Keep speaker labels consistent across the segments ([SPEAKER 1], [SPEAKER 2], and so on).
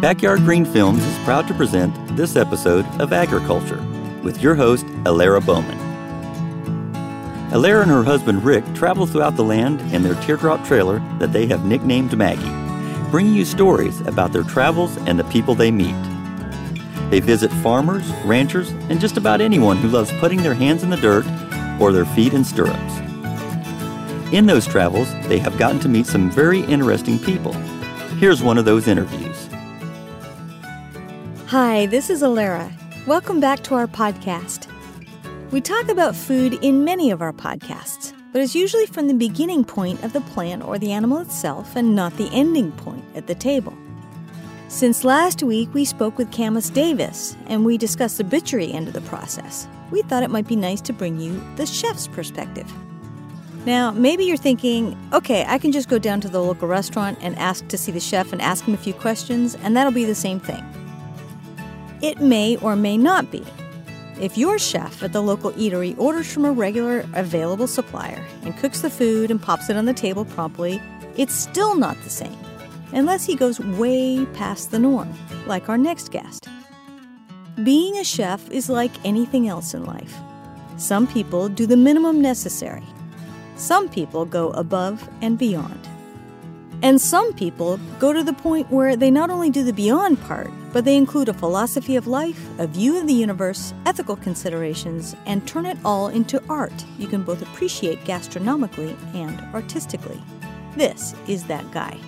[SPEAKER 1] Backyard Green Films is proud to present this episode of Agriculture with your host, Alara Bowman. Alara and her husband Rick travel throughout the land in their teardrop trailer that they have nicknamed Maggie, bringing you stories about their travels and the people they meet. They visit farmers, ranchers, and just about anyone who loves putting their hands in the dirt or their feet in stirrups. In those travels, they have gotten to meet some very interesting people. Here's one of those interviews.
[SPEAKER 2] Hi, this is Alara. Welcome back to our podcast. We talk about food in many of our podcasts, but it's usually from the beginning point of the plant or the animal itself and not the ending point at the table. Since last week we spoke with Camas Davis and we discussed the butchery end of the process, we thought it might be nice to bring you the chef's perspective. Now, maybe you're thinking, okay, I can just go down to the local restaurant and ask to see the chef and ask him a few questions, and that'll be the same thing. It may or may not be. If your chef at the local eatery orders from a regular available supplier and cooks the food and pops it on the table promptly, it's still not the same unless he goes way past the norm, like our next guest. Being a chef is like anything else in life. Some people do the minimum necessary. Some people go above and beyond. And some people go to the point where they not only do the beyond part, but they include a philosophy of life, a view of the universe, ethical considerations, and turn it all into art you can both appreciate gastronomically and artistically. This is that guy.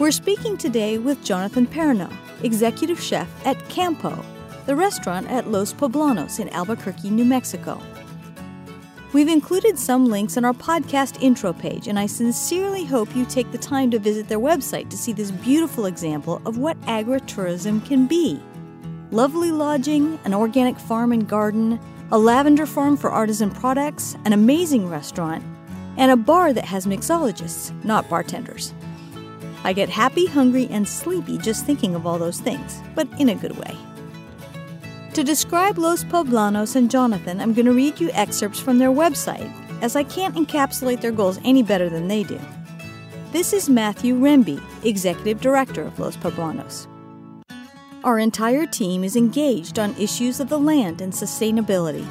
[SPEAKER 2] We're speaking today with Jonathan Perno, executive chef at Campo, the restaurant at Los Poblanos in Albuquerque, New Mexico. We've included some links on our podcast intro page, and I sincerely hope you take the time to visit their website to see this beautiful example of what agritourism can be. Lovely lodging, an organic farm and garden, a lavender farm for artisan products, an amazing restaurant, and a bar that has mixologists, not bartenders. I get happy, hungry, and sleepy just thinking of all those things, but in a good way. To describe Los Poblanos and Jonathan, I'm going to read you excerpts from their website, as I can't encapsulate their goals any better than they do. This is Matthew Rembe, Executive Director of Los Poblanos. Our entire team is engaged on issues of the land and sustainability.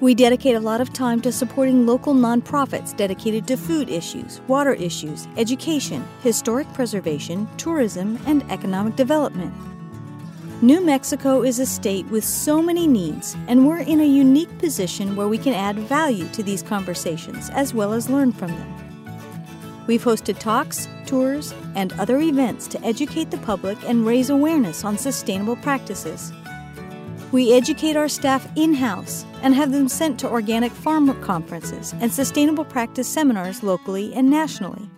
[SPEAKER 2] We dedicate a lot of time to supporting local nonprofits dedicated to food issues, water issues, education, historic preservation, tourism, and economic development. New Mexico is a state with so many needs, and we're in a unique position where we can add value to these conversations as well as learn from them. We've hosted talks, tours, and other events to educate the public and raise awareness on sustainable practices. We educate our staff in house and have them sent to organic farm conferences and sustainable practice seminars locally and nationally.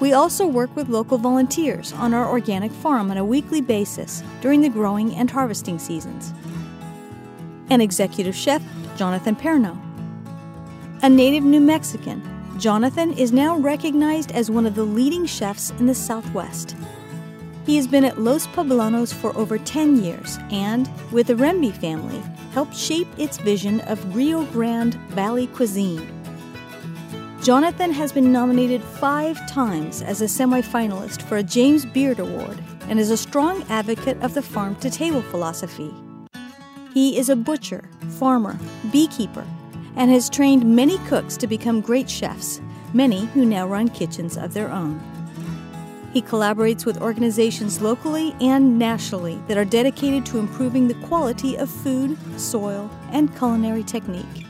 [SPEAKER 2] We also work with local volunteers on our organic farm on a weekly basis during the growing and harvesting seasons. An executive chef, Jonathan Perno. A native New Mexican, Jonathan is now recognized as one of the leading chefs in the Southwest. He has been at Los Poblanos for over 10 years and, with the Rembe family, helped shape its vision of Rio Grande Valley cuisine. Jonathan has been nominated five times as a semifinalist for a James Beard Award and is a strong advocate of the farm to table philosophy. He is a butcher, farmer, beekeeper, and has trained many cooks to become great chefs, many who now run kitchens of their own. He collaborates with organizations locally and nationally that are dedicated to improving the quality of food, soil, and culinary technique.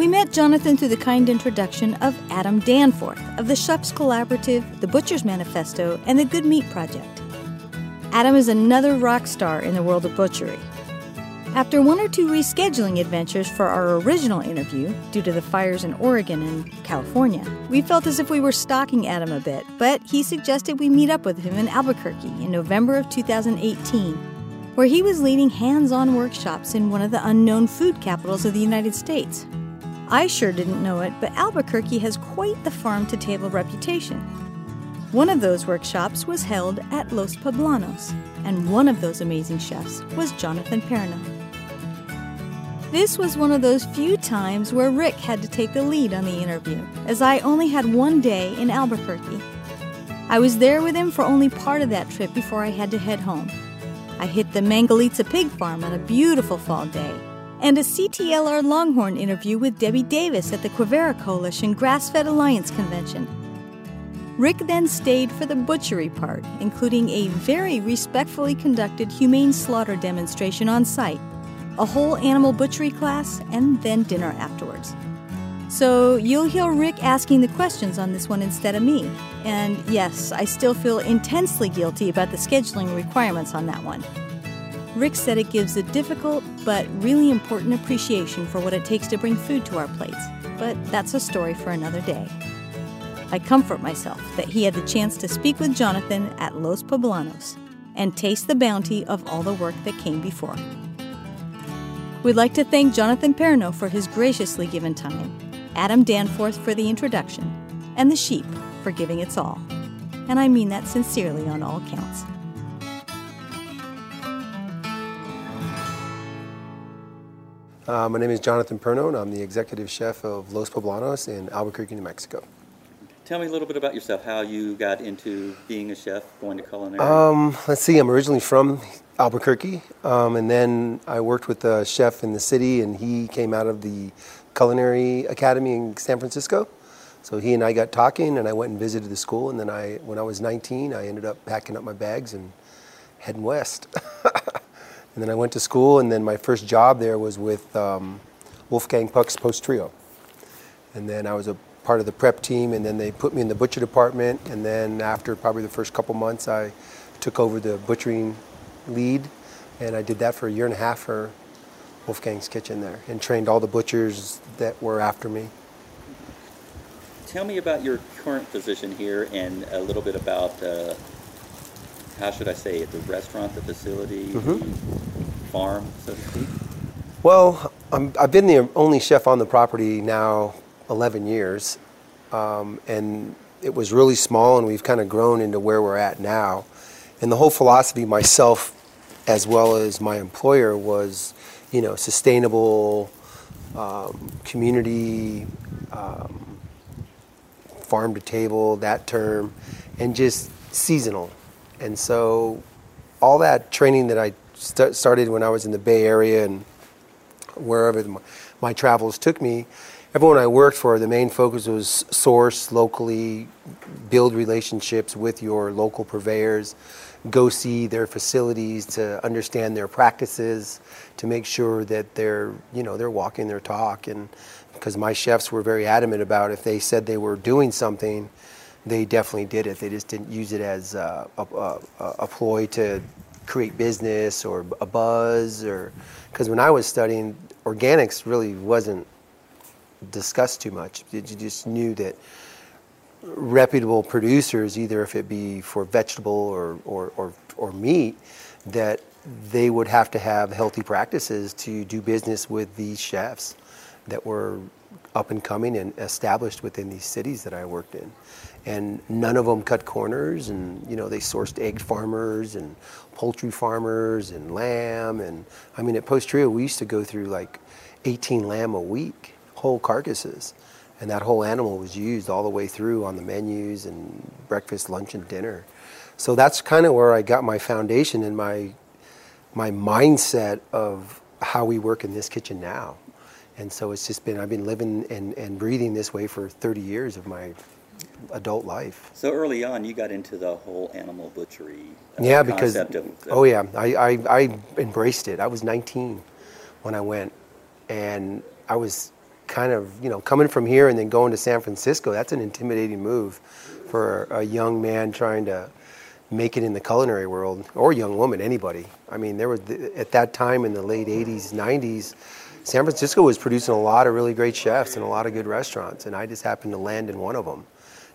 [SPEAKER 2] We met Jonathan through the kind introduction of Adam Danforth of the Chefs Collaborative, the Butcher's Manifesto, and the Good Meat Project. Adam is another rock star in the world of butchery. After one or two rescheduling adventures for our original interview, due to the fires in Oregon and California, we felt as if we were stalking Adam a bit, but he suggested we meet up with him in Albuquerque in November of 2018, where he was leading hands on workshops in one of the unknown food capitals of the United States. I sure didn't know it, but Albuquerque has quite the farm to table reputation. One of those workshops was held at Los Poblanos, and one of those amazing chefs was Jonathan Perno. This was one of those few times where Rick had to take the lead on the interview, as I only had one day in Albuquerque. I was there with him for only part of that trip before I had to head home. I hit the Mangalitsa pig farm on a beautiful fall day, and a CTLR Longhorn interview with Debbie Davis at the Quivira Coalition Grass Fed Alliance Convention. Rick then stayed for the butchery part, including a very respectfully conducted humane slaughter demonstration on site, a whole animal butchery class, and then dinner afterwards. So you'll hear Rick asking the questions on this one instead of me. And yes, I still feel intensely guilty about the scheduling requirements on that one. Rick said it gives a difficult but really important appreciation for what it takes to bring food to our plates, but that's a story for another day. I comfort myself that he had the chance to speak with Jonathan at Los Poblanos and taste the bounty of all the work that came before. We'd like to thank Jonathan Perno for his graciously given time Adam Danforth for the introduction, and the sheep for giving its all. And I mean that sincerely on all counts.
[SPEAKER 3] Uh, my name is Jonathan Perno, and I'm the executive chef of Los Poblanos in Albuquerque, New Mexico.
[SPEAKER 1] Tell me a little bit about yourself, how you got into being a chef, going to culinary.
[SPEAKER 3] Um, let's see, I'm originally from Albuquerque, um, and then I worked with a chef in the city, and he came out of the Culinary Academy in San Francisco. So he and I got talking, and I went and visited the school. And then I, when I was 19, I ended up packing up my bags and heading west. and then I went to school, and then my first job there was with um, Wolfgang Puck's Postrio. And then I was a part of the prep team, and then they put me in the butcher department. And then after probably the first couple months, I took over the butchering lead, and I did that for a year and a half for Wolfgang's Kitchen there and trained all the butchers that were after me.
[SPEAKER 1] Tell me about your current position here and a little bit about, uh, how should I say it, the restaurant, the facility, mm-hmm. the farm, so to speak?
[SPEAKER 3] Well, i have been the only chef on the property now 11 years, um, and it was really small, and we've kind of grown into where we're at now. And the whole philosophy, myself as well as my employer, was you know, sustainable um, community, um, farm to table, that term, and just seasonal. And so all that training that I st- started when I was in the Bay Area and wherever my, my travels took me, everyone I worked for, the main focus was source locally, build relationships with your local purveyors, go see their facilities to understand their practices, to make sure that they're, you know, they're walking their talk. And because my chefs were very adamant about if they said they were doing something, they definitely did it. They just didn't use it as uh, a, a, a ploy to create business or a buzz or because when I was studying, organics really wasn't discussed too much. You just knew that reputable producers, either if it be for vegetable or, or, or, or meat, that they would have to have healthy practices to do business with these chefs that were up and coming and established within these cities that I worked in. And none of them cut corners and you know they sourced egg farmers and poultry farmers and lamb and I mean at Postrio we used to go through like 18 lamb a week, whole carcasses and that whole animal was used all the way through on the menus and breakfast, lunch, and dinner. So that's kind of where I got my foundation and my my mindset of how we work in this kitchen now. And so it's just been I've been living and, and breathing this way for 30 years of my adult life.
[SPEAKER 1] So early on, you got into the whole animal butchery.
[SPEAKER 3] Uh, yeah, because of, oh yeah, I, I I embraced it. I was 19 when I went, and I was kind of, you know, coming from here and then going to San Francisco, that's an intimidating move for a young man trying to make it in the culinary world or young woman, anybody. I mean, there was at that time in the late 80s, 90s, San Francisco was producing a lot of really great chefs and a lot of good restaurants, and I just happened to land in one of them.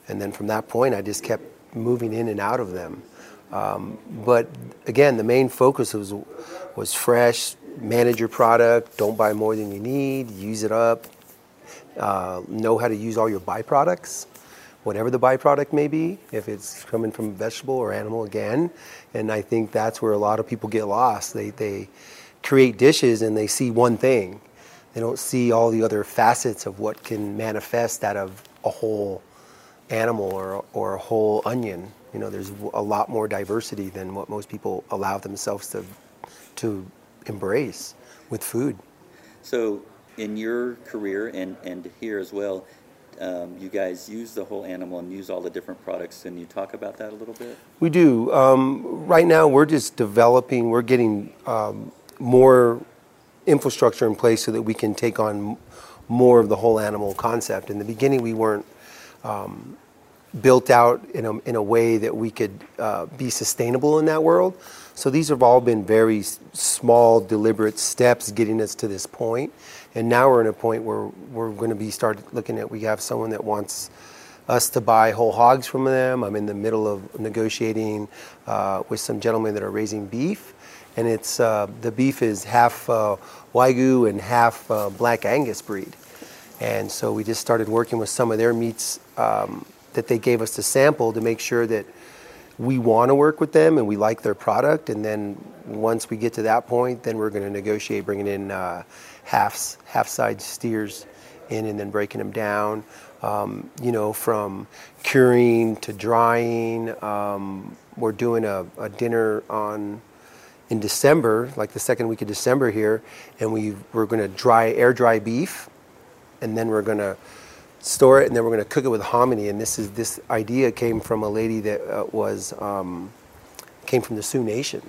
[SPEAKER 3] And then from that point, I just kept moving in and out of them. Um, but again, the main focus was was fresh, manage your product, don't buy more than you need, use it up, uh, know how to use all your byproducts, whatever the byproduct may be, if it's coming from vegetable or animal again. And I think that's where a lot of people get lost. They, they create dishes and they see one thing. They don't see all the other facets of what can manifest out of a whole animal or, or a whole onion. You know, there's a lot more diversity than what most people allow themselves to, to embrace with food.
[SPEAKER 1] So, in your career and, and here as well, um, you guys use the whole animal and use all the different products. Can you talk about that a little bit?
[SPEAKER 3] We do. Um, right now, we're just developing, we're getting um, more infrastructure in place so that we can take on more of the whole animal concept. In the beginning, we weren't um, built out in a, in a way that we could uh, be sustainable in that world. So these have all been very small, deliberate steps getting us to this point. And now we're in a point where we're going to be start looking at. We have someone that wants us to buy whole hogs from them. I'm in the middle of negotiating uh, with some gentlemen that are raising beef, and it's uh, the beef is half uh, Wagyu and half uh, Black Angus breed. And so we just started working with some of their meats um, that they gave us to sample to make sure that we want to work with them and we like their product. And then once we get to that point, then we're going to negotiate bringing in uh, halves, half side steers in and then breaking them down. Um, you know, from curing to drying. Um, we're doing a, a, dinner on in December, like the second week of December here, and we we're going to dry air dry beef, and then we're going to store it, and then we're going to cook it with hominy. And this is this idea came from a lady that uh, was um, came from the Sioux Nation,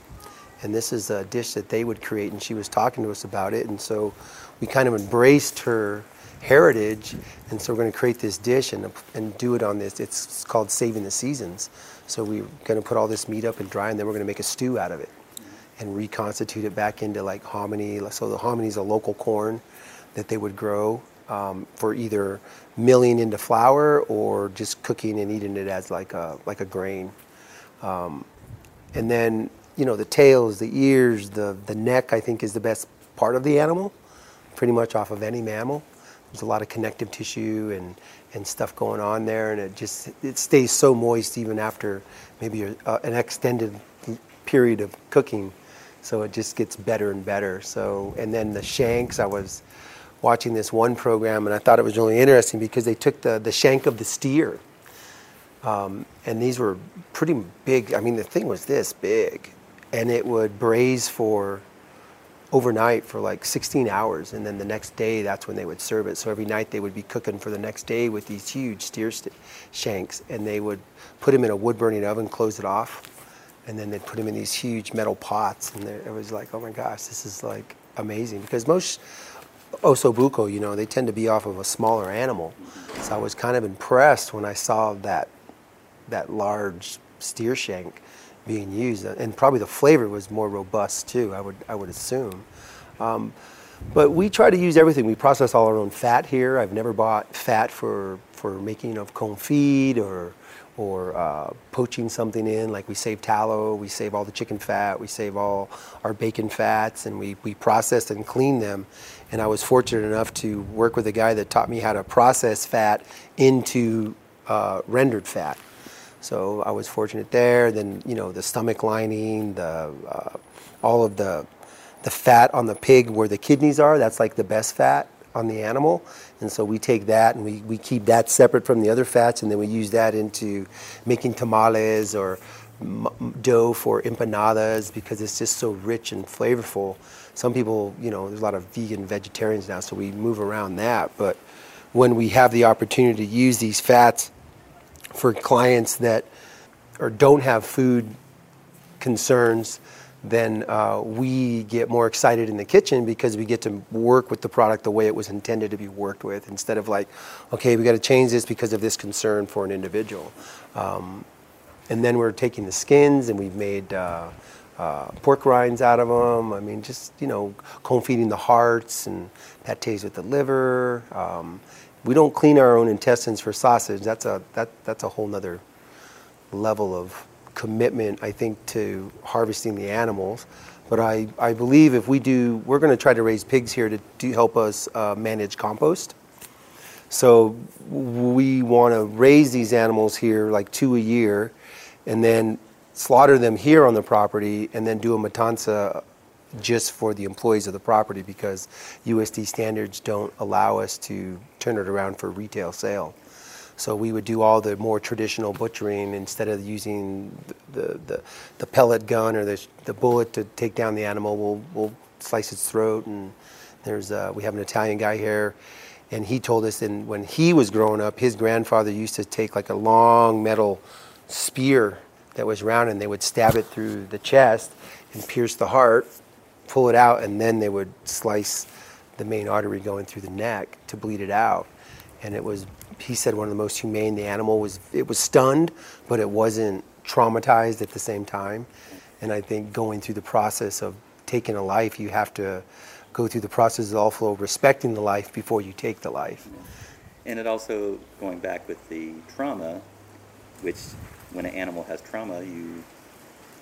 [SPEAKER 3] and this is a dish that they would create. And she was talking to us about it, and so we kind of embraced her heritage, and so we're going to create this dish and and do it on this. It's called Saving the Seasons. So we're going to put all this meat up and dry, and then we're going to make a stew out of it, and reconstitute it back into like hominy. So the hominy is a local corn that they would grow um, for either milling into flour or just cooking and eating it as like a like a grain. Um, and then you know the tails, the ears, the the neck. I think is the best part of the animal, pretty much off of any mammal. There's a lot of connective tissue and and stuff going on there, and it just it stays so moist even after maybe a, uh, an extended period of cooking. So it just gets better and better. So and then the shanks, I was watching this one program, and I thought it was really interesting because they took the, the shank of the steer. Um, and these were pretty big. I mean, the thing was this big, and it would braise for overnight for like 16 hours, and then the next day that's when they would serve it. So every night they would be cooking for the next day with these huge steer st- shanks, and they would put them in a wood burning oven, close it off, and then they'd put them in these huge metal pots, and it was like, oh my gosh, this is like amazing because most Osobuco, you know, they tend to be off of a smaller animal. So I was kind of impressed when I saw that that large steer shank being used, and probably the flavor was more robust too. I would I would assume. Um, but we try to use everything. We process all our own fat here. I've never bought fat for for making of confit or or uh, poaching something in. Like we save tallow, we save all the chicken fat, we save all our bacon fats, and we, we process and clean them. And I was fortunate enough to work with a guy that taught me how to process fat into uh, rendered fat. So I was fortunate there. Then you know the stomach lining, the uh, all of the the fat on the pig where the kidneys are. That's like the best fat on the animal. And so we take that and we, we keep that separate from the other fats, and then we use that into making tamales or dough for empanadas because it's just so rich and flavorful. Some people, you know, there's a lot of vegan vegetarians now, so we move around that. But when we have the opportunity to use these fats for clients that or don't have food concerns, then uh, we get more excited in the kitchen because we get to work with the product the way it was intended to be worked with instead of like, okay, we got to change this because of this concern for an individual. Um, and then we're taking the skins and we've made uh, uh, pork rinds out of them. I mean, just, you know, cone feeding the hearts and pates with the liver. Um, we don't clean our own intestines for sausage. That's a, that, that's a whole nother level of commitment, I think, to harvesting the animals. But I, I believe if we do, we're going to try to raise pigs here to, to help us uh, manage compost. So we want to raise these animals here, like two a year, and then slaughter them here on the property, and then do a matanza just for the employees of the property because USD standards don't allow us to turn it around for retail sale. So we would do all the more traditional butchering instead of using the, the, the pellet gun or the, the bullet to take down the animal. We'll, we'll slice its throat. And there's uh, we have an Italian guy here, and he told us that when he was growing up, his grandfather used to take like a long metal spear that was round, and they would stab it through the chest and pierce the heart, pull it out, and then they would slice the main artery going through the neck to bleed it out. And it was he said one of the most humane. The animal was it was stunned, but it wasn't traumatized at the same time. And I think going through the process of taking a life, you have to go through the process of also respecting the life before you take the life.
[SPEAKER 1] And it also going back with the trauma, which when an animal has trauma, you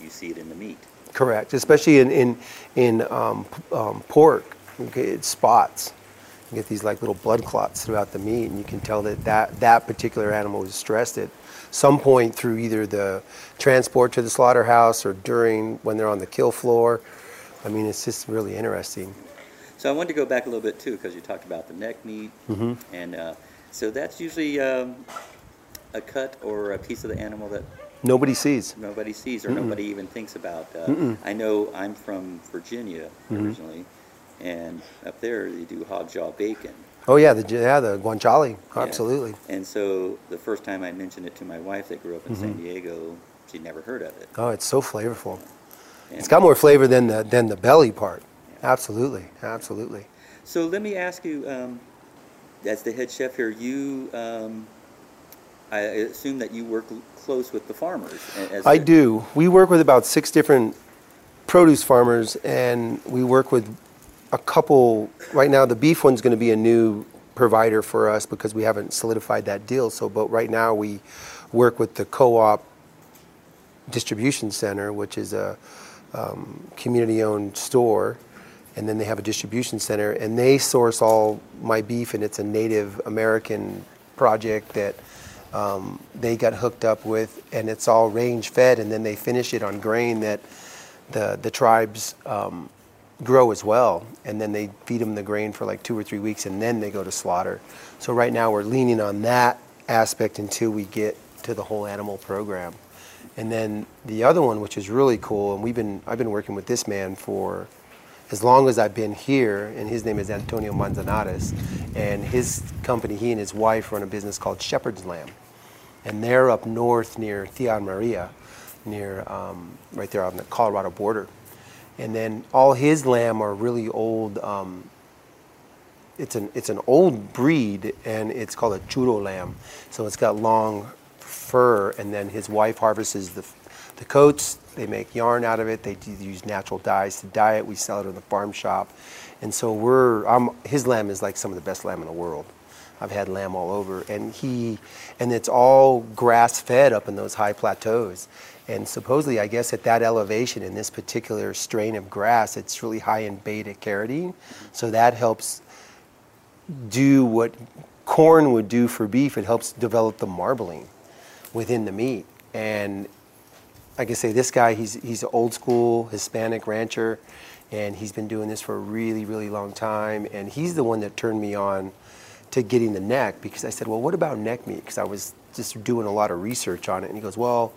[SPEAKER 1] you see it in the meat.
[SPEAKER 3] Correct, especially in in in um, um, pork, okay, it's spots. You get these like little blood clots throughout the meat, and you can tell that that, that particular animal was stressed at some point through either the transport to the slaughterhouse or during when they're on the kill floor. I mean, it's just really interesting.
[SPEAKER 1] So I wanted to go back a little bit too, because you talked about the neck meat,
[SPEAKER 3] mm-hmm.
[SPEAKER 1] and uh, so that's usually um, a cut or a piece of the animal that
[SPEAKER 3] nobody sees.
[SPEAKER 1] Nobody sees, or Mm-mm. nobody even thinks about. Uh, I know I'm from Virginia mm-hmm. originally, and up there they do hog jaw bacon.
[SPEAKER 3] Oh yeah, the yeah the guanciale, absolutely.
[SPEAKER 1] And so the first time I mentioned it to my wife that grew up in mm-hmm. San Diego, she'd never heard of it.
[SPEAKER 3] Oh, it's so flavorful. It's got more flavor than the than the belly part. Yeah. Absolutely, absolutely.
[SPEAKER 1] So let me ask you, um, as the head chef here, you. Um, I assume that you work close with the farmers.
[SPEAKER 3] I do. We work with about six different produce farmers, and we work with a couple right now. The beef one's going to be a new provider for us because we haven't solidified that deal. So, but right now we work with the co-op distribution center, which is a um, community-owned store, and then they have a distribution center, and they source all my beef, and it's a Native American project that. Um, they got hooked up with, and it's all range fed, and then they finish it on grain that the the tribes um, grow as well, and then they feed them the grain for like two or three weeks, and then they go to slaughter. So right now we're leaning on that aspect until we get to the whole animal program. And then the other one, which is really cool, and we've been I've been working with this man for as long as I've been here, and his name is Antonio Manzanares, and his company, he and his wife run a business called Shepherd's Lamb, and they're up north near Tierra Amarilla, near um, right there on the Colorado border and then all his lamb are really old. Um, it's an it's an old breed, and it's called a churro lamb. So it's got long fur, and then his wife harvests the the coats. They make yarn out of it. They use natural dyes to dye it. We sell it in the farm shop, and so we're I'm, his lamb is like some of the best lamb in the world. I've had lamb all over, and he and it's all grass fed up in those high plateaus. And supposedly, I guess at that elevation in this particular strain of grass, it's really high in beta carotene. So that helps do what corn would do for beef. It helps develop the marbling within the meat. And like I say, this guy, he's, he's an old school Hispanic rancher, and he's been doing this for a really, really long time. And he's the one that turned me on to getting the neck because I said, well, what about neck meat? Because I was just doing a lot of research on it. And he goes, well,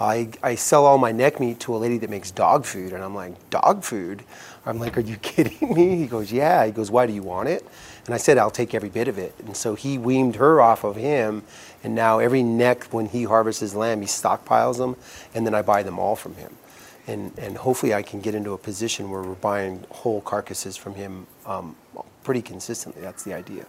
[SPEAKER 3] I, I sell all my neck meat to a lady that makes dog food. And I'm like, dog food? I'm like, are you kidding me? He goes, yeah. He goes, why do you want it? And I said, I'll take every bit of it. And so he weaned her off of him. And now every neck, when he harvests his lamb, he stockpiles them. And then I buy them all from him. And, and hopefully I can get into a position where we're buying whole carcasses from him um, pretty consistently. That's the idea.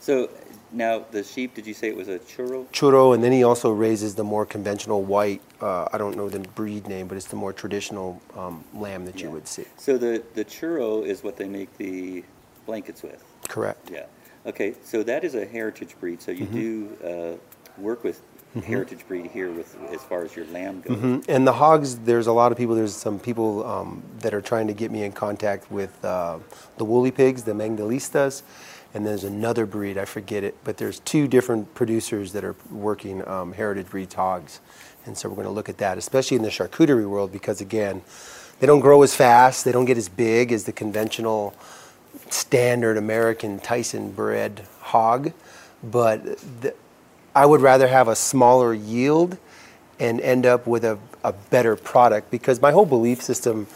[SPEAKER 1] So now, the sheep, did you say it was a churro?
[SPEAKER 3] Churro, and then he also raises the more conventional white, uh, I don't know the breed name, but it's the more traditional um, lamb that you would see.
[SPEAKER 1] So the, the churro is what they make the blankets with?
[SPEAKER 3] Correct.
[SPEAKER 1] Yeah. Okay, so that is a heritage breed. So you mm-hmm. do uh, work with mm-hmm. heritage breed here with as far as your lamb goes.
[SPEAKER 3] Mm-hmm. And the hogs, there's a lot of people. There's some people um, that are trying to get me in contact with uh, the woolly pigs, the Mangalitsas, and there's another breed, I forget it, but there's two different producers that are working um, heritage breed hogs. And so we're going to look at that, especially in the charcuterie world, because again, they don't grow as fast, they don't get as big as the conventional standard American Tyson bred hog, but I would rather have a smaller yield and end up with a, a better product because my whole belief system,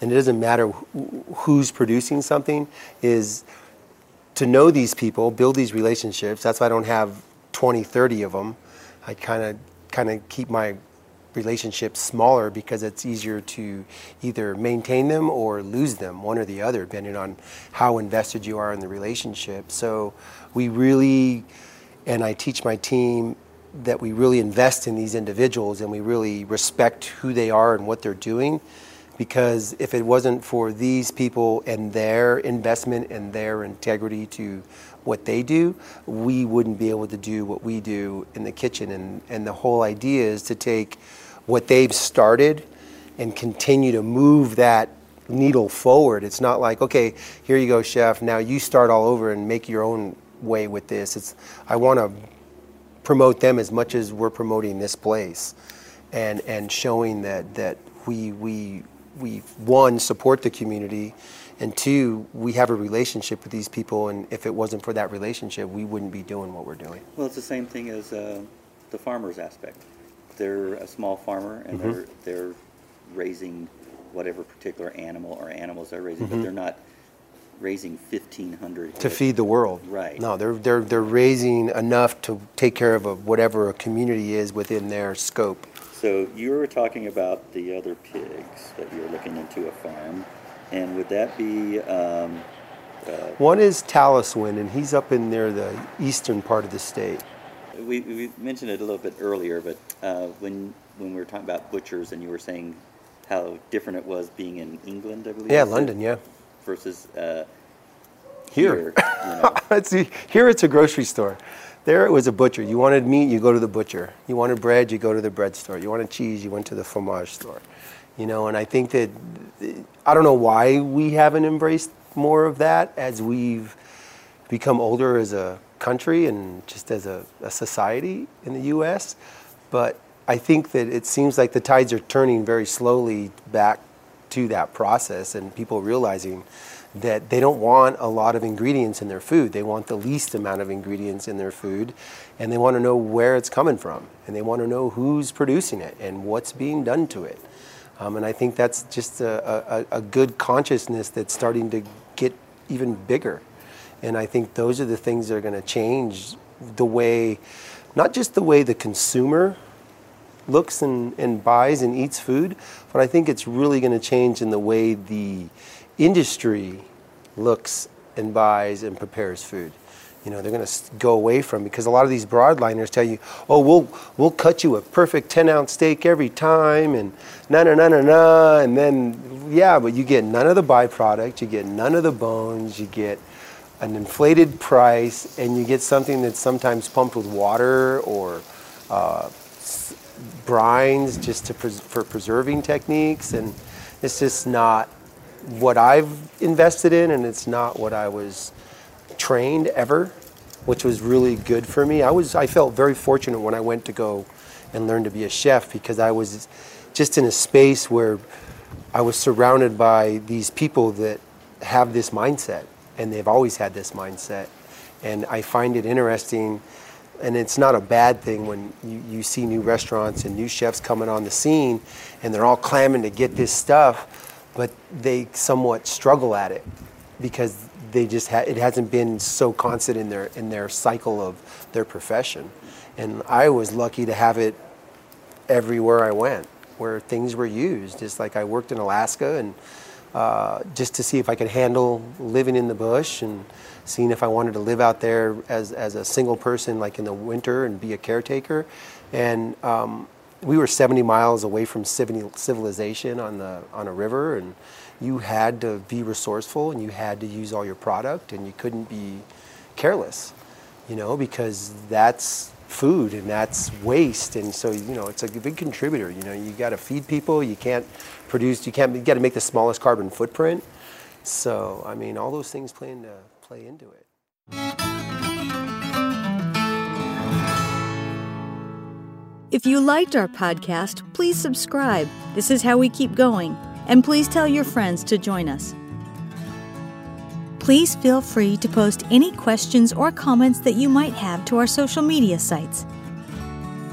[SPEAKER 3] and it doesn't matter wh- who's producing something, is to know these people, build these relationships. That's why I don't have 20, 30 of them. I kind of kind of keep my relationships smaller because it's easier to either maintain them or lose them, one or the other, depending on how invested you are in the relationship. So we really, and I teach my team that we really invest in these individuals and we really respect who they are and what they're doing because if it wasn't for these people and their investment and their integrity to what they do, we wouldn't be able to do what we do in the kitchen. And, and the whole idea is to take what they've started and continue to move that needle forward. It's not like, okay, here you go, chef, now you start all over and make your own way with this. It's I want to promote them as much as we're promoting this place and and showing that that we we we one support the community and two we have a relationship with these people and if it wasn't for that relationship we wouldn't be doing what we're doing.
[SPEAKER 1] Well it's the same thing as uh, the farmers aspect. They're a small farmer and mm-hmm. they're they're raising whatever particular animal or animals they're raising mm-hmm. but they're not raising 1500
[SPEAKER 3] to feed the world.
[SPEAKER 1] Right.
[SPEAKER 3] No they're they're they're raising enough to take care of a, whatever a community is within their scope
[SPEAKER 1] so you were talking about the other pigs that you're looking into a farm, and would that be? Um,
[SPEAKER 3] uh, One is Taliswin, and he's up in there, the eastern part of the state.
[SPEAKER 1] We, we mentioned it a little bit earlier, but uh, when when we were talking about butchers, and you were saying how different it was being in England, I believe.
[SPEAKER 3] Yeah, London, yeah.
[SPEAKER 1] Versus uh,
[SPEAKER 3] here. here you know. here it's a grocery store. There it was a butcher. You wanted meat, you go to the butcher. You wanted bread, you go to the bread store. You wanted cheese, you went to the fromage store. You know, and I think that I don't know why we haven't embraced more of that as we've become older as a country and just as a, a society in the U.S. But I think that it seems like the tides are turning very slowly back to that process and people realizing that they don't want a lot of ingredients in their food. They want the least amount of ingredients in their food, and they want to know where it's coming from, and they want to know who's producing it and what's being done to it. Um, and I think that's just a, a, a, good consciousness that's starting to get even bigger. And I think those are the things that are going to change the way, not just the way the consumer looks and, and buys and eats food, but I think it's really going to change in the way the industry looks and buys and prepares food. You know, they're going to go away from because a lot of these broadliners tell you, "Oh, we'll we'll cut you a perfect 10 ounce steak every time," and na na na na na, and then yeah, but you get none of the byproduct, you get none of the bones, you get an inflated price, and you get something that's sometimes pumped with water or uh, brines just to pres- for preserving techniques, and it's just not what I've invested in, and it's not what I was trained ever, which was really good for me. I was I felt very fortunate when I went to go and learn to be a chef because I was just in a space where I was surrounded by these people that have this mindset, and they've always had this mindset, and I find it interesting. And it's not a bad thing when you, you see new restaurants and new chefs coming on the scene and they're all clamming to get this stuff but they somewhat struggle at it because they just ha- it hasn't been so constant in their in their cycle of their profession. And I was lucky to have it everywhere I went, where things were used. Just like I worked in Alaska and uh, just to see if I could handle living in the bush and seeing if I wanted to live out there as, as a single person, like in the winter, and be a caretaker. And um, we were 70 miles away from civilization on the on a river, and you had to be resourceful and you had to use all your product, and you couldn't be careless, you know, because that's food and that's waste, and so you know it's a big contributor. You know, you got to feed people. You can't produce. You can't. You got to make the smallest carbon footprint. So I mean, all those things play into play into it.
[SPEAKER 2] If you liked our podcast, please subscribe. This is how we keep going. And please tell your friends to join us. Please feel free to post any questions or comments that you might have to our social media sites.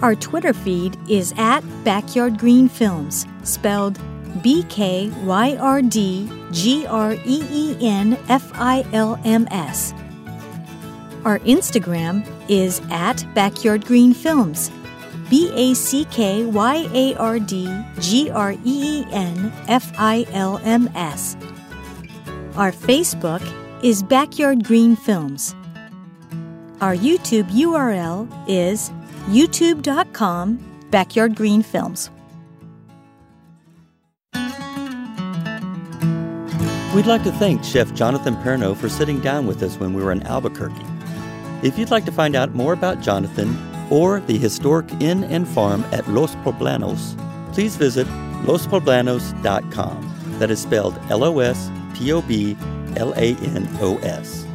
[SPEAKER 2] Our Twitter feed is at Backyard Green Films, spelled B K Y R D G R E E N F I L M S. Our Instagram is at Backyard Green Films, B A C K Y A R D G R E E N F I L M S. Our Facebook is Backyard Green Films. Our YouTube URL is youtube.com Backyard Green Films.
[SPEAKER 1] We'd like to thank Chef Jonathan Perno for sitting down with us when we were in Albuquerque. If you'd like to find out more about Jonathan or the historic inn and farm at Los Poblanos, please visit lospoblanos.com. That is spelled L O S P O B L A N O S.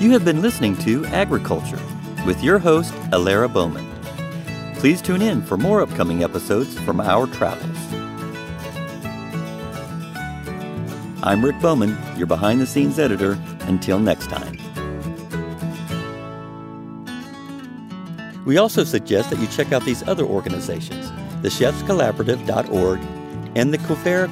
[SPEAKER 1] You have been listening to Agriculture with your host, Alara Bowman. Please tune in for more upcoming episodes from our travels. I'm Rick Bowman, your behind the scenes editor. Until next time. We also suggest that you check out these other organizations the chefscollaborative.org and the Quivira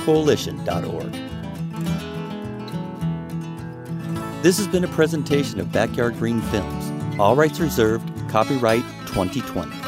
[SPEAKER 1] This has been a presentation of Backyard Green Films. All rights reserved, copyright 2020.